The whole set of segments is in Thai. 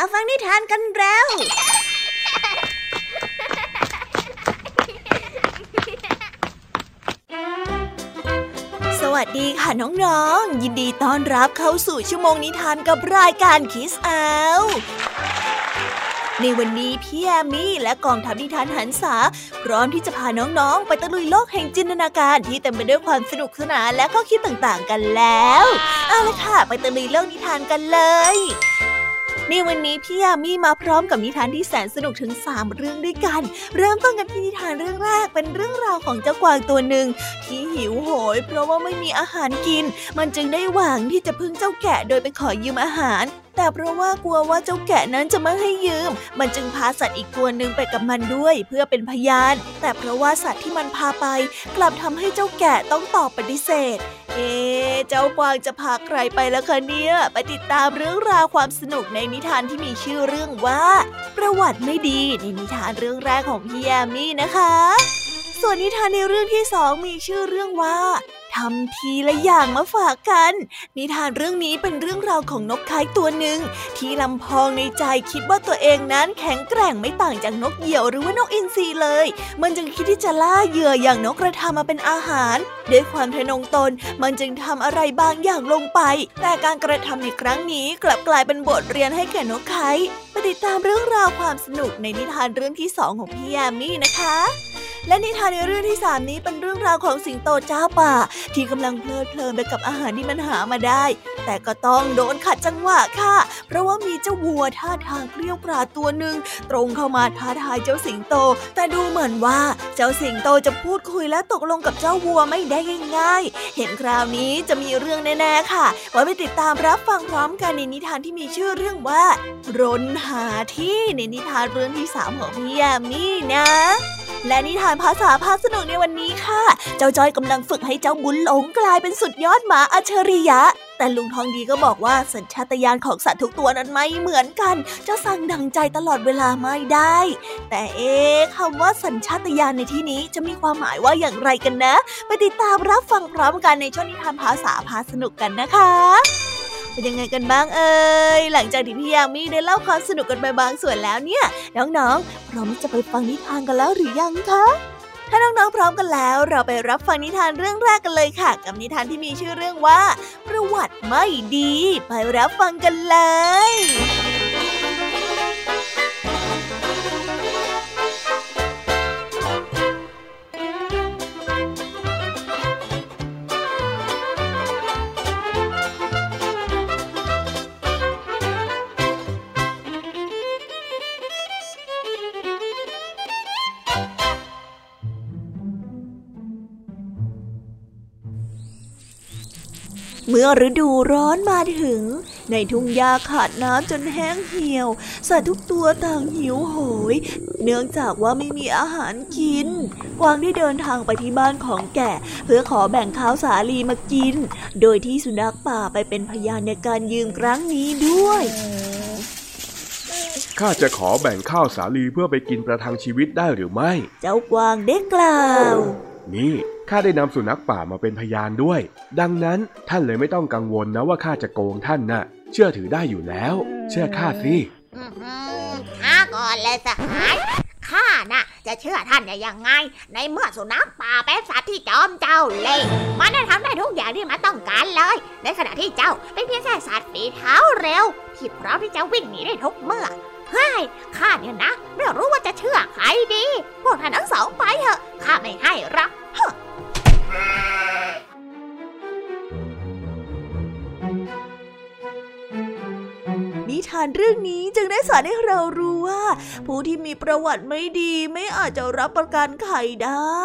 มาฟังนิทานกันแล้ว สวัสดีค่ะน้องๆ ยินดีต้อนรับเข้าสู่ชั่วโมงนิทานกับรายการคิสอาวในวันนี้พี่แอมี่และกองทัพนิทานหันษาพร้อมที่จะพาน้องๆ ไปตะลุยโลกแห่งจินตนาการที่เต็มไปด้วยความสนุกสนานและข้อคิดต่างๆ กันแล้ว เอาละค่ะ ไปตะลุยโลกนิทานกันเลย ในวันนี้พี่ยามีมาพร้อมกับนิทานที่แสนสนุกถึง 3 เรื่องด้วยกัน เริ่มต้นกันที่นิทานเรื่องแรกเป็นเรื่องราวของเจ้ากวางตัวหนึ่งที่หิวโหย เพราะว่าไม่มีอาหารกิน มันจึงได้หวังที่จะพึ่งเจ้าแกะโดยไปขอยืมอาหาร แต่เพราะว่ากลัวว่าเจ้าแกะนั้นจะไม่ให้ยืม มันจึงพาสัตว์อีกตัวหนึ่งไปกับมันด้วย เพื่อเป็นพยาน แต่เพราะว่าสัตว์ที่มันพาไป กลับทำให้เจ้าแกะต้องตอบปฏิเสธ เอ๊เจ้ากวางจะพาใครไปแล้วคะเนี่ย ไปติดตามเรื่องราวความสนุกในนิทานที่มีชื่อเรื่องว่า ประวัติไม่ดีในนิทานเรื่องแรกของพี่แอมมี่นะคะ ส่วนนิทานในเรื่องที่สองมีชื่อเรื่องว่า ทำทีละอย่างมาฝากกัน นิทานเรื่องนี้เป็นเรื่องราวของนกคายตัวหนึ่ง ที่ลำพองในใจคิดว่าตัวเองนั้นแข็งแกร่งไม่ต่างจากนกเหยี่ยวหรือว่านกอินทรีเลย มันจึงคิดที่จะล่าเหยื่ออย่างนกกระทามาเป็นอาหาร ด้วยความทะนงตนมันจึงทำอะไรบางอย่างลงไป แต่การกระทำในครั้งนี้กลับกลายเป็นบทเรียนให้แก่นกไข่ไปติดตามเรื่องราวความสนุกในนิทานเรื่องที่สองของพี่ยามีนะคะ และนิทานในเรื่องที่สามนี้เป็นเรื่องราวของสิงโตเจ้าป่า ที่กำลังเพลิดเพลินไปกับอาหารที่มันหามาได้ แต่ก็ต้องโดนขัดจังหวะค่ะ เพราะว่ามีเจ้าวัวท่าทางเกลี้ยวกราดตัวหนึ่งตรงเข้ามาท้าทายเจ้าสิงโต แต่ดูเหมือนว่าเจ้าสิงโตจะพูดคุยและตกลงกับเจ้าวัวไม่ได้ง่ายๆ เห็นคราวนี้จะมีเรื่องแน่ๆค่ะ ไว้ไปติดตามรับฟังพร้อมกันในนิทานที่มีชื่อเรื่องว่ารนหาที่ในนิทานเรื่องที่สามของพี่ยามีนะ และนิทานภาษาพาสนุกในวันนี้ค่ะ เจ้าจ้อยกำลังฝึกให้เจ้าบุญหลงกลายเป็นสุดยอดหมาอัจฉริยะ แต่ลุงทองดีก็บอกว่าสัญชาตญาณของสัตว์ทุกตัวนั้นไม่เหมือนกัน จะสั่งดังใจตลอดเวลาไม่ได้ แต่เอ๊คำว่าสัญชาตญาณในที่นี้จะมีความหมายว่าอย่างไรกันนะ ไปติดตามรับฟังพร้อมกันในช่วงนิทานภาษาพาสนุกกันนะคะ เป็นยังไงกันบ้างเอ่ยหลังจากที่พี่ยามีได้เล่าความสนุกกันไปบางส่วนแล้วเนี่ย น้องๆพร้อมจะไปฟังนิทานกันแล้วหรือยังคะถ้าน้องๆพร้อมกันแล้ว เราไปรับฟังนิทานเรื่องแรกกันเลยค่ะ กับนิทานที่มีชื่อเรื่องว่า ประวัติไม่ดี ไปรับฟังกันเลย มื่อฤดูร้อนมาถึง ในทุ่งหญ้าขาดน้ำจนแห้งเหี่ยว สัตว์ทุกตัวต่างหิวโหย เนื่องจากว่าไม่มีอาหารกิน กวางได้เดินทางไปที่บ้านของแก่เพื่อขอแบ่งข้าวสาลีมากิน โดยที่สุนัขป่าไปเป็นพยานในการยืมครั้งนี้ด้วยข้าจะขอแบ่งข้าวสาลีเพื่อไปกินประทังชีวิตได้หรือไม่ เจ้ากวางได้กล่าว นี่ ข้าได้นำสุนัขป่ามาเป็นพยานด้วย ดังนั้นท่านเลยไม่ต้องกังวลนะว่าข้าจะโกงท่านนะ่ะ เชื่อถือได้อยู่แล้ว เชื่อข้าสิข้าก่อนเลยสหายข้าน่ะ จะเชื่อท่านได้ยังไง ในเมื่อสุนัขป่าเป็นสัตว์ที่จอมเจ้าเล่มันได้ทำได้ทุกอย่างที่มันต้องการเลย ในขณะที่เจ้าเป็นเพียงแค่สัตว์ฝีเท้าเร็วที่พร้อมที่จะวิ่งหนีได้ทุกเมื่อ เฮ้ยข้าเนี่ยนะไม่รู้ว่าจะเชื่อใครดีพวกท่านทั้งสองไปเถอะข้าไม่ให้รับนิทานเรื่องนี้จึงได้สอนให้เรารู้ว่า ผู้ที่มีประวัติไม่ดีไม่อาจจะรับประกันไข่ได้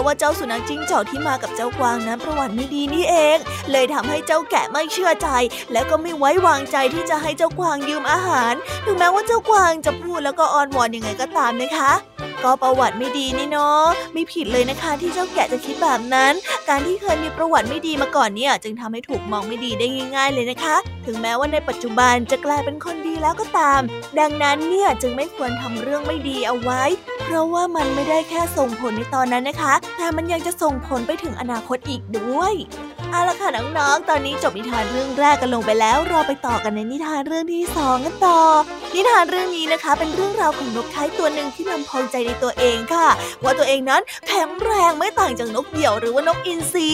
ราะว่าเจ้าสุนัขจิ้งจอกที่มากับเจ้ากวางนั้นประวัติไม่ดีนี่เอง เลยทำให้เจ้าแกะไม่เชื่อใจ และก็ไม่ไว้วางใจที่จะให้เจ้ากวางยืมอาหาร ถึงแม้ว่าเจ้ากวางจะพูดแล้วก็อ้อนวอนยังไงก็ตามนะคะ ก็ประวัติไม่ดีนี่เนาะไม่ผิดเลยนะคะที่เจ้าแกะจะคิดแบบนั้น การที่เคยมีประวัติไม่ดีมาก่อนเนี่ยจึงทำให้ถูกมองไม่ดีได้ง่าย ๆ เลยนะคะ ถึงแม้ว่าในปัจจุบันจะกลายเป็นคนดีแล้วก็ตาม ดังนั้นเนี่ยจึงไม่ควรทำเรื่องไม่ดีเอาไว้ เพราะว่ามันไม่ได้แค่ส่งผลในตอนนั้นนะคะ แต่มันยังจะส่งผลไปถึงอนาคตอีกด้วยเอาละค่ะน้องๆ ตอนนี้จบนิทานเรื่องแรกกันลงไปแล้ว เราไปต่อกันในนิทานเรื่องที่สองกันต่อนิทานเรื่องนี้นะคะเป็นเรื่องราวของนกไทตัวหนึ่งที่ลำพองใจในตัวเองค่ะ ว่าตัวเองนั้นแข็งแรงไม่ต่างจากนกเหยี่ยวหรือว่านกอินทรี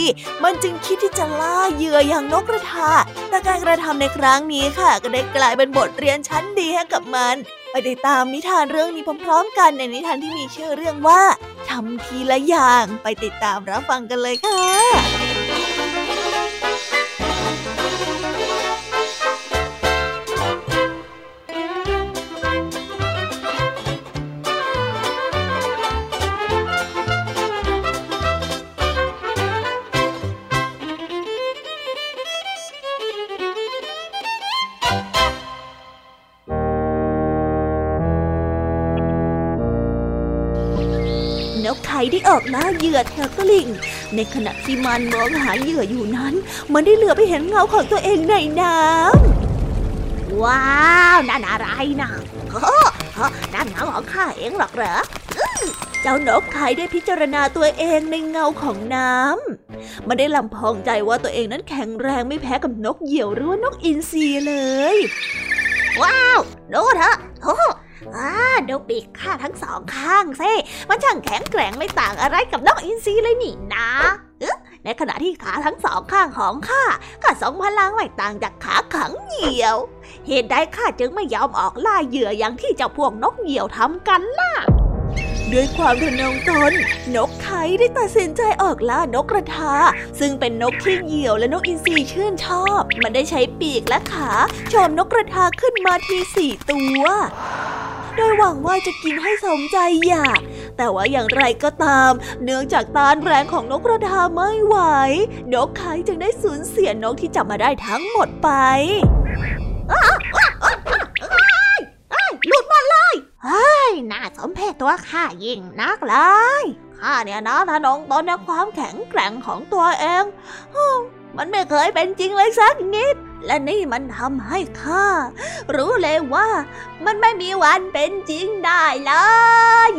มันจึงคิดที่จะล่าเหยื่ออย่างนกกระทา แต่การกระทำในครั้งนี้ค่ะ ก็ได้กลายเป็นบทเรียนชั้นดีให้กับมันไปติดตามนิทานเรื่องนี้พร้อมๆ กันในนิทานที่มีชื่อเรื่องว่าทำทีละอย่างไปติดตามรับฟังกันเลยค่ะ นกไข่ได้ออกล่าเหยื่อแถวตลิ่ง ในขณะที่มันมองหาเหยื่ออยู่นั้น มันได้เหลือไปเห็นเงาของตัวเองในน้ำว้าวนั่นอะไรนะโอ้นั่นเงาของข้าเองหรอกเหรอเจ้านกไข่ได้พิจารณาตัวเองในเงาของน้ำมันได้ลำพองใจว่าตัวเองนั้นแข็งแรงไม่แพ้กับนกเหยี่ยวหรือว่านกอินทรีเลย ว้าวดูเถอะโอ้อ่าดูปีกข้าทั้งสองข้างซิมันช่างแข็งแกร่งไม่ต่างอะไรกับนกอินทรีเลยนี่นะในขณะที่ขาทั้งสองข้างของข้าก็ทรงพลังไม่ต่างจากขาขังเหยี่ยว เหตุใดข้าจึงไม่ยอมออกล่าเหยื่ออย่างที่เจ้าพวกนกเหยี่ยวทำกันล่ะด้วยความทนงตน นกไข่ได้ตัดสินใจออกล่านกกระทา ซึ่งเป็นนกที่เหยี่ยวและนกอินทรีชื่นชอบ มันได้ใช้ปีกและขาโจมนกกระทาขึ้นมาทีสี่ตัว โดยหวังว่าจะกินให้สมใจอยาก แต่ว่าอย่างไรก็ตาม เนื่องจากต้านแรงของนกกระทาไม่ไหว นกไข่จึงได้สูญเสียนกที่จับมาได้ทั้งหมดไปหลุดหมดเลยเฮ้ยน่าสมเพชตัวข้ายิ่งนักเลยข้าเนี่ยนะทนงตนในความแข็งแกร่งของตัวเอง มันไม่เคยเป็นจริงเลยสักนิด และนี่มันทำให้ข้ารู้เลยว่ามันไม่มีวันเป็นจริงได้เลย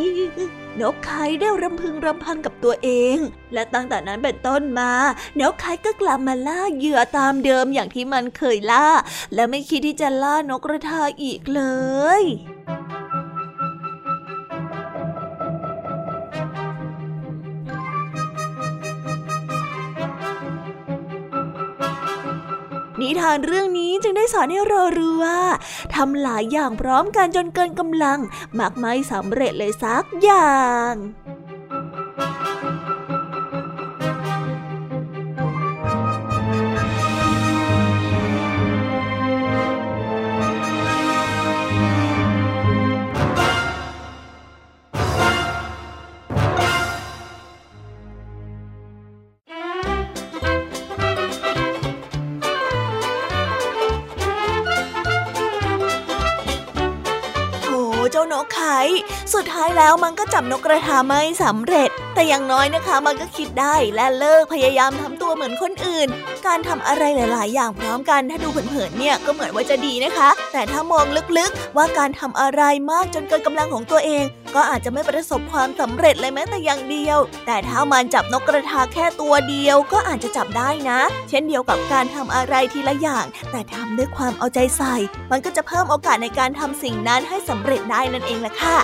นกไข่ได้รำพึงรำพันกับตัวเอง และตั้งแต่นั้นเป็นต้นมานกไข่ก็กลับมาล่าเหยื่อตามเดิมอย่างที่มันเคยล่า และไม่คิดที่จะล่านกกระทาอีกเลย นิทานเรื่องนี้จึงได้สอนให้เรารู้ว่าทำหลายอย่างพร้อมกันจนเกินกำลัง มักไม่สำเร็จเลยสักอย่าง แล้วมันก็จับนกกระทาไม่สำเร็จ แต่อย่างน้อยนะคะมันก็คิดได้และเลิกพยายามทำตัวเหมือนคนอื่น การทำอะไรหลาย ๆ อย่างพร้อมกันถ้าดูเผินๆเนี่ยก็เหมือนว่าจะดีนะคะ แต่ถ้ามองลึกๆ ว่าการทำอะไรมากจนเกินกำลังของตัวเอง ก็อาจจะไม่ประสบความสำเร็จเลยแม้แต่อย่างเดียว แต่ถ้ามันจับนกกระทาแค่ตัวเดียว ก็อาจจะจับได้นะ เช่นเดียวกับการทำอะไรทีละอย่าง แต่ทำด้วยความเอาใจใส่ มันก็จะเพิ่มโอกาสในการทำสิ่งนั้นให้สำเร็จได้นั่นเองแหละค่ะ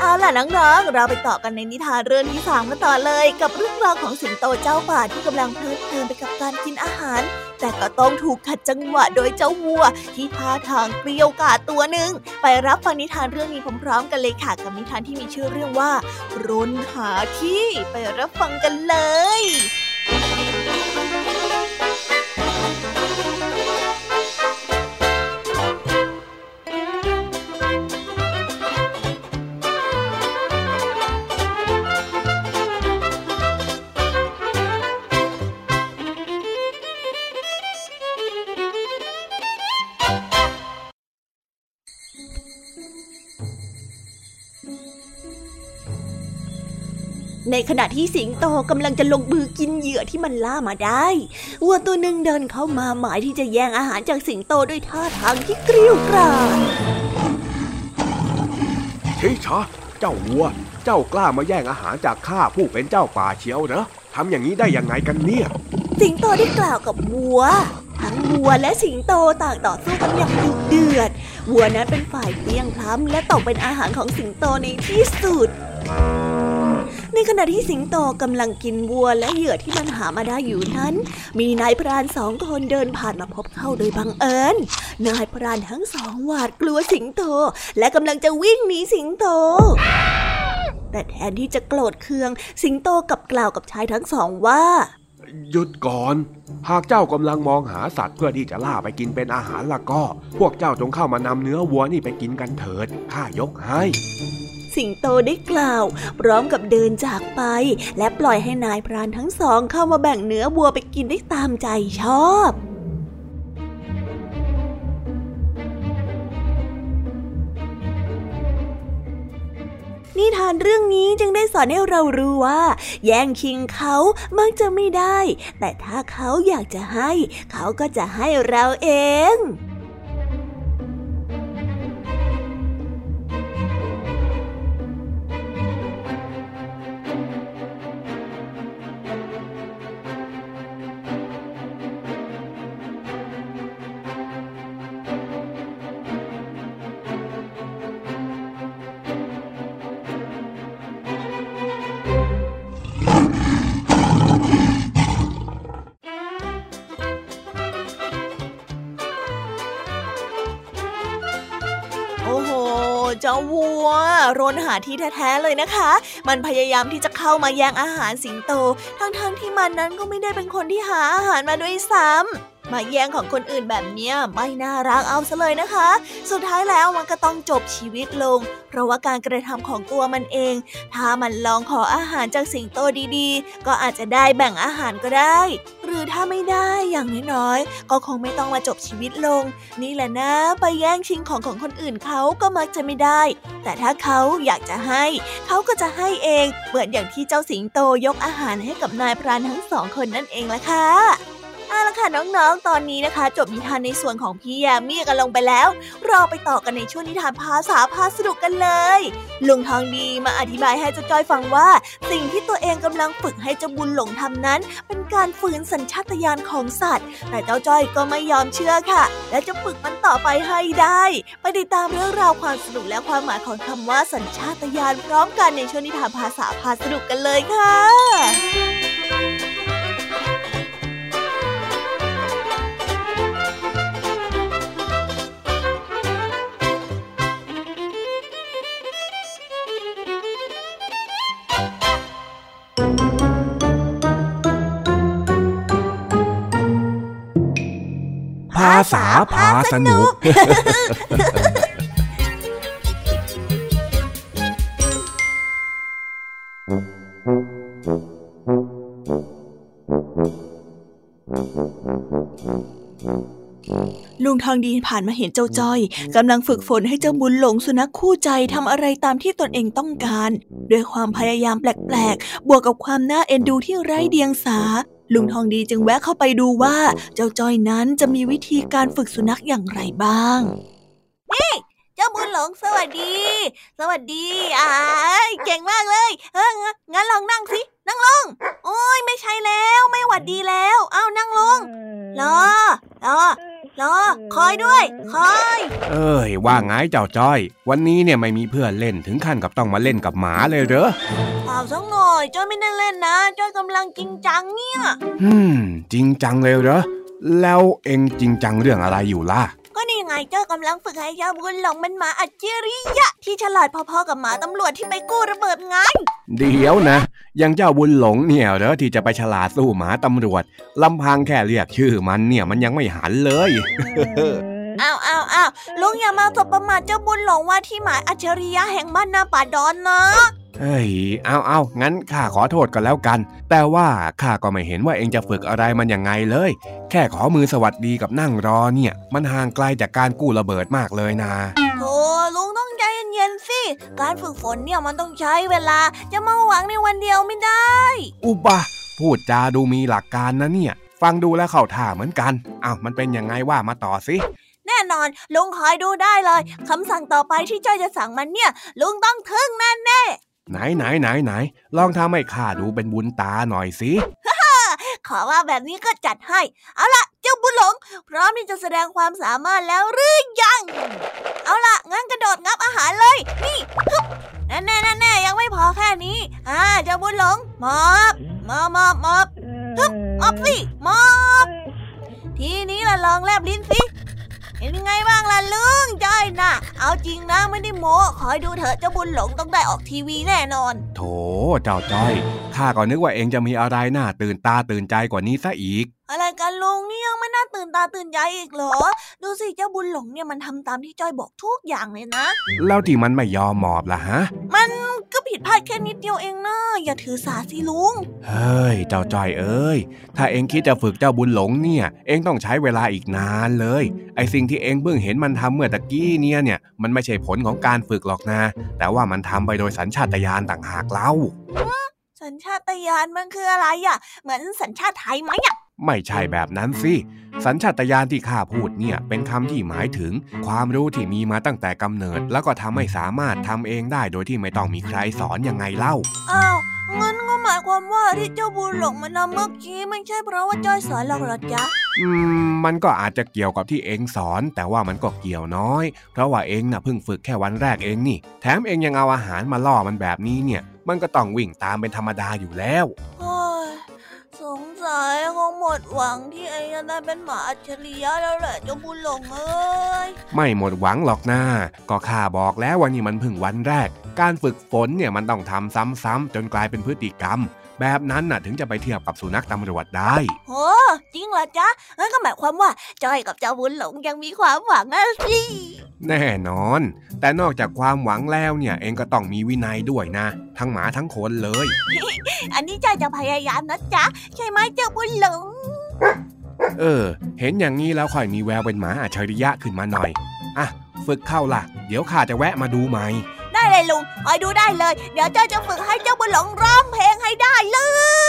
เอาล่ะน้องๆ เราไปต่อกันในนิทานเรื่องที่สามกันต่อเลย กับเรื่องราวของสิงโตเจ้าป่าที่กำลังเพลิดเพลินไปกับการกินอาหาร แต่ก็ต้องถูกขัดจังหวะโดยเจ้าวัว ที่ท่าทางเกลียวกาดตัวหนึ่งไปรับฟังนิทานเรื่องนี้พร้อมๆกันเลยค่ะกับนิทานที่มีชื่อเรื่องว่ารนหาที่ไปรับฟังกันเลย ในขณะที่สิงโตกำลังจะลงมือกินเหยื่อที่มันล่ามาได้วัวตัวหนึ่งเดินเข้ามาหมายที่จะแย่งอาหารจากสิงโตด้วยท่าทางที่กริ้วกราดชิชะเจ้าวัว เจ้ากล้ามาแย่งอาหารจากข้าผู้เป็นเจ้าป่าเชียวเหรอทำอย่างนี้ได้ยังไงกันเนี่ย สิงโตได้กล่าวกับวัว ทั้งวัวและสิงโตต่างต่อสู้กันอย่างดุเดือด วัวนั้นเป็นฝ่ายเลี้ยงพล้ำและตกเป็นอาหารของสิงโตในที่สุด ในขณะที่สิงโตกำลังกินวัวและเหยื่อที่มันหามาได้อยู่นั้น มีนายพรานสองคนเดินผ่านมาพบเข้าโดยบังเอิญ นายพรานทั้งสองหวาดกลัวสิงโต และกำลังจะวิ่งหนีสิงโตแต่แทนที่จะโกรธเคือง สิงโตกลับกล่าวกับชายทั้งสองว่า หยุดก่อน หากเจ้ากำลังมองหาสัตว์เพื่อที่จะล่าไปกินเป็นอาหารละก็ พวกเจ้าจงเข้ามานำเนื้อวัวนี่ไปกินกันเถิดข้ายกให้ สิงโตได้กล่าว พร้อมกับเดินจากไป และปล่อยให้นายพรานทั้งสองเข้ามาแบ่งเนื้อวัวไปกินได้ตามใจชอบนิทานเรื่องนี้จึงได้สอนให้เรารู้ว่า แย่งชิงเขามักจะไม่ได้ แต่ถ้าเขาอยากจะให้ เขาก็จะให้เราเอง วัวรนหาที่แท้ๆเลยนะคะ มันพยายามที่จะเข้ามาแย่งอาหารสิงโต ทั้งๆทที่มันนั้นก็ไม่ได้เป็นคนที่หาอาหารมาด้วยซ้ำ มาแย่งของคนอื่นแบบเนี้ยไม่น่ารักเอาซะเลยนะคะ สุดท้ายแล้วมันก็ต้องจบชีวิตลง เพราะว่าการกระทำของตัวมันเอง ถ้ามันลองขออาหารจากสิงโตดีๆ ก็อาจจะได้แบ่งอาหารก็ได้ หรือถ้าไม่ได้อย่างน้อยๆ ก็คงไม่ต้องมาจบชีวิตลง นี่แหละนะ ไปแย่งชิงของของคนอื่นเขาก็มักจะไม่ได้ แต่ถ้าเขาอยากจะให้ เขาก็จะให้เอง เหมือนอย่างที่เจ้าสิงโตยกอาหารให้กับนายพรานทั้งสองคนนั่นเองละค่ะเอาละ ค่ะน้องๆ ตอนนี้นะคะ จบนิทานในส่วนของพี่ยามีกันลงไปแล้ว เราไปต่อกันในช่วงนิทานภาษาพาสนุกกันเลย ลุงทองดีมาอธิบายให้เจ้าจ้อยฟังว่า สิ่งที่ตัวเองกำลังฝึกให้เจ้าบุญหลงทำนั้น เป็นการฝืนสัญชาตญาณของสัตว์ แต่เจ้าจ้อยก็ไม่ยอมเชื่อค่ะ และจะฝึกมันต่อไปให้ได้ ไปติดตามเรื่องราวความสนุกและความหมายของคำว่าสัญชาตญาณพร้อมกันในช่วงนิทานภาษาพาสนุกกันเลยค่ะาษาพาสนุกลุงทองดีผ่านมาเห็นเจ้าจ้อยกำลังฝึกฝนให้เจ้าบุญหลงสุนัขคู่ใจทำอะไรตามที่ตนเองต้องการ ด้วยความพยายามแปลกๆ บวกกับความน่าเอ็นดูที่ไร้เดียงสา ลุงทองดีจึงแวะเข้าไปดูว่าเจ้าจ้อยนั้นจะมีวิธีการฝึกสุนัขอย่างไรบ้างนี่เจ้าบุญหลงสวัสดี สวัสดีอ่าเก่งมากเลย เอองั้นลองนั่งสิ นั่งลง โอ้ยไม่ใช่แล้วไม่หวัดดีแล้ว เอานั่งลงรอรอรอคอยด้วย คอย เอ้ยว่าไงเจ้าจ้อย วันนี้เนี่ยไม่มีเพื่อนเล่นถึงขั้นกับต้องมาเล่นกับหมาเลยเหรอเปล่าสักหน่อยจ้อยไม่ได้เล่นนะจ้อยกำลังจริงจังเนี่ย อืม จริงจังเลยเหรอแล้วเองจริงจังเรื่องอะไรอยู่ล่ะ ก็นี่ไงเจ้ากำลังฝึกให้เจ้าบุญหลงเป็นหมาอัจฉริยะ ที่ฉลาดพอๆกับหมาตำรวจที่ไปกู้ระเบิดไงเดี๋ยวนะยังเจ้าบุญหลงเนี่ยเหรอที่จะไปฉลาดสู้หมาตำรวจลำพังแค่เรียกชื่อมันเนี่ยมันยังไม่หันเลยอ้าวอ้าวอ้าวลุงอย่ามาสบประมาทเจ้าบุญหลงว่าที่หมายอัจฉริยะแห่งบ้านนาป่าดอนนะ เฮ้ย เอาเอางั้นข้าขอโทษกันแล้วกัน แต่ว่าข้าก็ไม่เห็นว่าเองจะฝึกอะไรมันยังไงเลย แค่ขอมือสวัสดีกับนั่งรอเนี่ย มันห่างไกลจากการกู้ระเบิดมากเลยนะโธ่ลุงต้องใจเย็นๆสิ การฝึกฝนเนี่ยมันต้องใช้เวลา จะมาหวังในวันเดียวไม่ได้ อุบะพูดจาดูมีหลักการนะเนี่ย ฟังดูแลเข้าท่าเหมือนกันอ้าวมันเป็นยังไงว่ามาต่อสิแน่นอน ลุงคอยดูได้เลยคำสั่งต่อไปที่จ้อยจะสั่งมันเนี่ย ลุงต้องทึ่งแน่แน่ ไหนไหนไหนไหนลองทำให้ข้าดูเป็นบุญตาหน่อยสิขอว่าแบบนี้ก็จัดให้ เอาละเจ้าบุญหลง พร้อมที่จะแสดงความสามารถแล้วหรือยัง เอาละงั้นกระโดดงับอาหารเลย นี่ฮึบแน่แน่แน่ยังไม่พอแค่นี้อ่าเจ้าบุญหลงมอบมอบมอบมอบฮึบมอบสิมอบทีนี้ละลองแลบลิ้นสิ เป็นยังไงบ้างล่ะลุงจ้อยนะเอาจริงนะไม่ได้โม้คอยดูเถอะเจ้าบุญหลงต้องได้ออกทีวีแน่นอน โถเจ้าจ้อยข้าก็นึกว่าเองจะมีอะไรน่าตื่นตาตื่นใจกว่านี้ซะอีก อะไรกันลุงนี่ยังไม่น่าตื่นตาตื่นใจอีกเหรอ ดูสิเจ้าบุญหลงเนี่ยมันทำตามที่จ้อยบอกทุกอย่างเลยนะ แล้วที่มันไม่ยอมหมอบล่ะฮะ มันก็ผิดพลาดแค่นิดเดียวเองนะอย่าถือสาสิลุง เฮ้ย เจ้าจ้อยเอ้ย ถ้าเองคิดจะฝึกเจ้าบุญหลงเนี่ย เองต้องใช้เวลาอีกนานเลย ไอสิ่งที่เองเพิ่งเห็นมันทำเมื่อตะกี้เนี่ยเนี่ย มันไม่ใช่ผลของการฝึกหรอกนะ แต่ว่ามันทำไปโดยสัญชาตญาณต่างหากเล่าสัญชาตญาณมันคืออะไรอะ เหมือนสัญชาติไทยไหมอะ ไม่ใช่แบบนั้นสิ สัญชาตญาณที่ข้าพูดเนี่ยเป็นคำที่หมายถึง ความรู้ที่มีมาตั้งแต่กำเนิด แล้วก็ทำให้สามารถทำเองได้โดยที่ไม่ต้องมีใครสอนยังไงเล่า อ้าวงั้นก็หมายความว่าที่เจ้าบุญหลงมันทำเมื่อกี้ไม่ใช่เพราะว่าจ้อยสอนหรอกหรอจ๊ะอืมมันก็อาจจะเกี่ยวกับที่เองสอน แต่ว่ามันก็เกี่ยวน้อย เพราะว่าเองน่ะเพิ่งฝึกแค่วันแรกเองนี่ แถมเองยังเอาอาหารมาล่อมันแบบนี้เนี่ย มันก็ต้องวิ่งตามเป็นธรรมดาอยู่แล้ว สงสัยคงหมดหวังที่ไอ้จะได้เป็นหมาอัจฉริยะแล้วแหละเจ้าบุญหลงเอ้ยไม่หมดหวังหรอกนะก็ข้าบอกแล้ววันนี้มันเพิ่งวันแรก การฝึกฝนเนี่ยมันต้องทำซ้ำๆจนกลายเป็นพฤติกรรม แบบนั้นน่ะถึงจะไปเทียบกับสุนัขตำรวจได้โอ้จริงเหรอจ๊ะงั้นก็หมายความว่าจอยกับเจ้าบุญหลงยังมีความหวังอะสิแน่นอน แต่นอกจากความหวังแล้วเนี่ย เองก็ต้องมีวินัยด้วยนะ ทั้งหมาทั้งคนเลย อันนี้จอยจะพยายามนะจ๊ะ ใช่ไหมเจ้าบุญหลง เออ เห็นอย่างนี้แล้วค่อยมีแววเป็นหมาอัจฉริยะขึ้นมาหน่อย อะ ฝึกเข้าล่ะ เดี๋ยวข้าจะแวะมาดูใหม่ ได้เลยลุงคอยดูได้เลย เดี๋ยวเจ้าจะฝึกให้เจ้าบุญหลงร้องเพลงให้ได้เล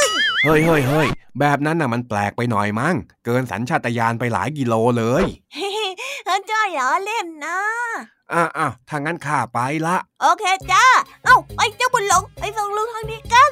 ย เฮ้ยเฮ้ยเฮ้ยแบบนั้นน่ะมันแปลกไปหน่อยมั้ง เกินสัญชาตญาณไปหลายกิโลเลยจ้อยล้อเล่นนะอ้าวอ้าวถ้างั้นข้าไปละ โอเคจ้า เอ้าไปเจ้าบุญหลง ไปส่งลุงทางนี้กัน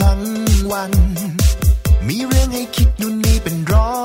ทั้งวัน มีเรื่องให้คิดนู่นนี่เป็นร้อย